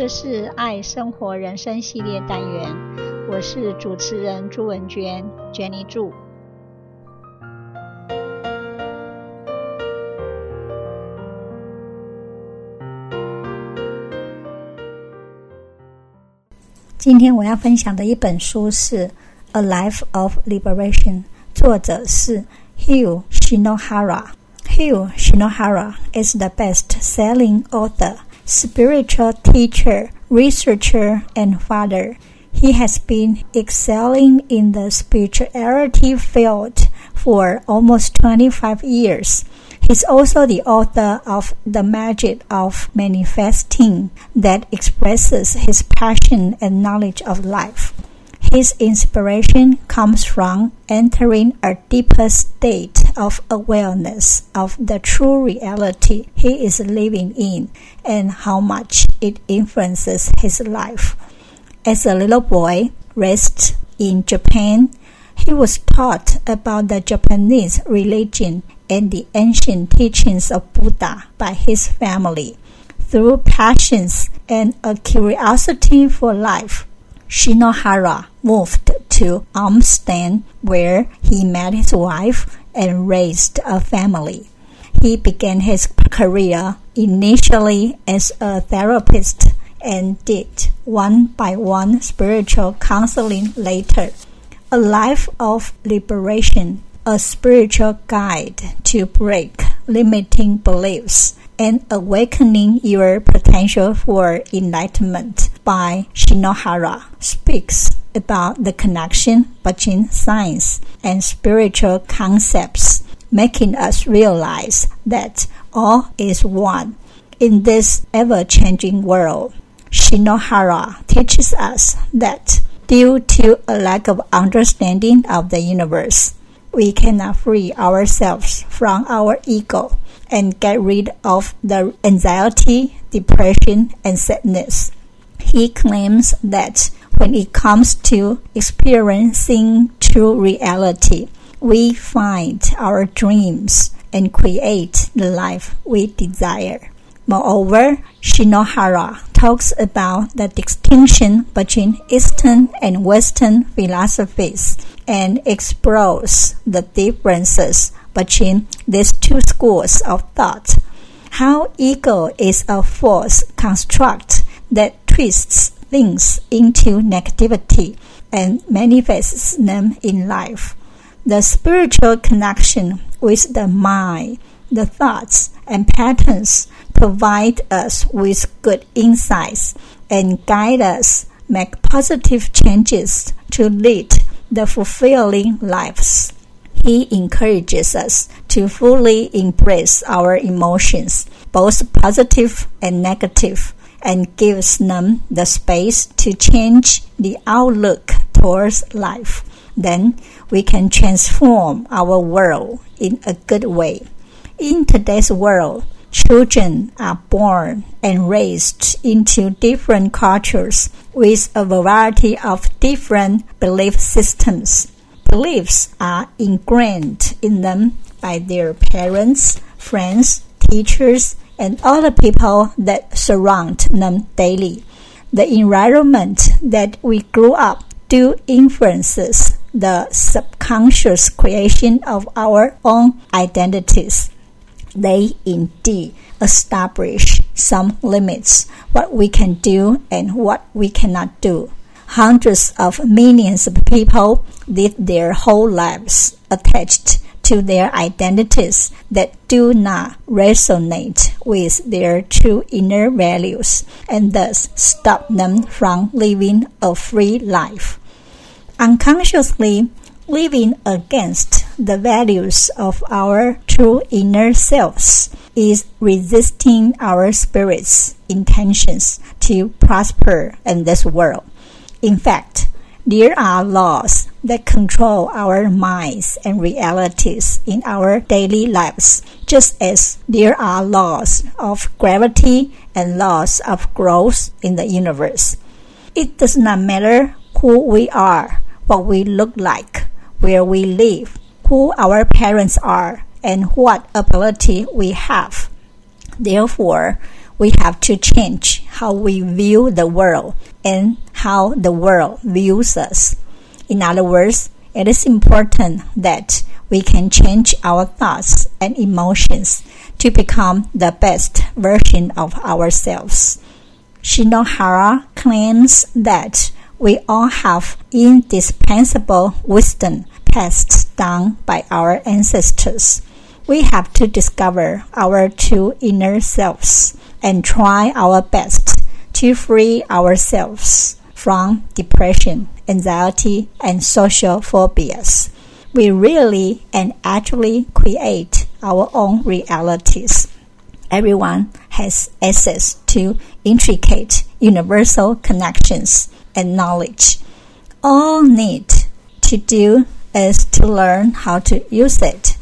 这是爱生活人生系列单元，我是主持人朱文娟，Jenny 祝。今天我要分享的一本书是《A Life of Liberation》，作者是 Hugh Shinohara。Hugh Shinohara is the best-selling author, spiritual teacher, researcher, and father. He has been excelling in the spirituality field for almost 25 years. He's also the author of The Magic of Manifesting that expresses his passion and knowledge of life. His inspiration comes from entering a deeper state of awareness of the true reality he is living in and how much it influences his life. As a little boy raised in Japan, he was taught about the Japanese religion and the ancient teachings of Buddha by his family. Through passions and a curiosity for life, Shinohara moved to Amsterdam where he met his wife and raised a family. He began his career initially as a therapist and did one by one spiritual counseling later. A life of liberation, a spiritual guide to break limiting beliefs and awakening your potential for enlightenment by Shinohara speaks about the connection between science and spiritual concepts, making us realize that all is one in this ever changing world. Shinohara teaches us that due to a lack of understanding of the universe, we cannot free ourselves from our ego and get rid of the anxiety, depression, and sadness. He claims that when it comes to experiencing true reality, we find our dreams and create the life we desire. Moreover, Shinohara talks about the distinction between Eastern and Western philosophies and explores the differences between these two schools of thought. How ego is a false construct that twists things into negativity and manifests them in life. The spiritual connection with the mind, the thoughts, and patterns provide us with good insights and guide us make positive changes to lead the fulfilling lives. He encourages us to fully embrace our emotions, both positive and negative, and gives them the space to change the outlook towards life. Then we can transform our world in a good way. In today's world, children are born and raised into different cultures with a variety of different belief systems beliefs are ingrained in them by their parents, friends, teachers, and other people that surround them daily. The environment that we grew up do influences the subconscious creation of our own identities. They indeed establish some limits, what we can do and what we cannot do hundreds of millions of people live their whole lives attached to their identities that do not resonate with their true inner values and thus stop them from living a free life. Unconsciously living against the values of our true inner selves is resisting our spirit's intentions to prosper in this world. In fact, there are laws that control our minds and realities in our daily lives, just as there are laws of gravity and laws of growth in the universe. It does not matter who we are, what we look like, where we live, who our parents are, and what ability we have. Therefore, we have to change how we view the world and how the world views us. In other words, it is important that we can change our thoughts and emotions to become the best version of ourselves. Shinohara claims that we all have indispensable wisdom passed down by our ancestors. We have to discover our true inner selves and try our best to free ourselves from depression, anxiety, and social phobias. We really and actually create our own realities. Everyone has access to intricate universal connections and knowledge. All need to do is to learn how to use it.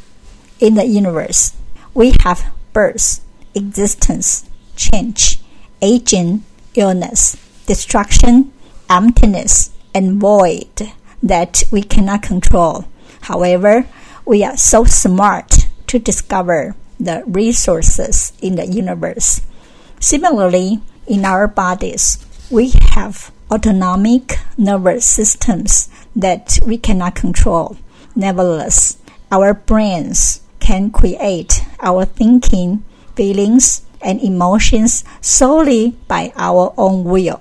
In the universe, we have birth, existence, change, aging, illness, destruction, emptiness, and void that we cannot control. However, we are so smart to discover the resources in the universe. Similarly, in our bodies, we have autonomic nervous systems that we cannot control. Nevertheless, our brains can create our thinking, feelings, and emotions solely by our own will.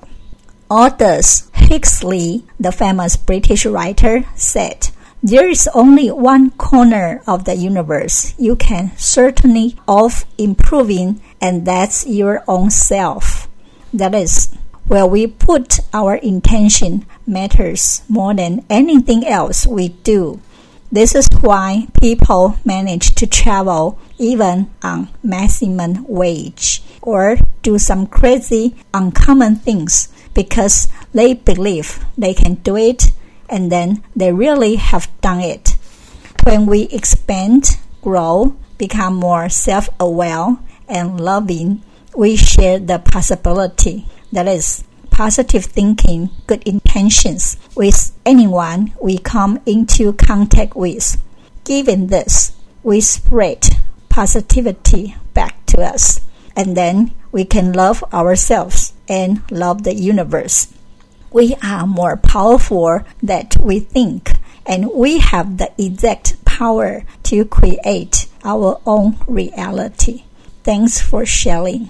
Aldous Huxley, the famous British writer, said, There is only one corner of the universe you can certainly of improving, and that's your own self. That is, where we put our intention matters more than anything else we do. This is why people manage to travel even on maximum wage or do some crazy, uncommon things because they believe they can do it and then they really have done it. When we expand, grow, become more self aware and loving, we share the possibility that is positive thinking, good intentions with anyone we come into contact with. Given this, we spread positivity back to us, and then we can love ourselves and love the universe. We are more powerful than we think, and we have the exact power to create our own reality. Thanks for sharing.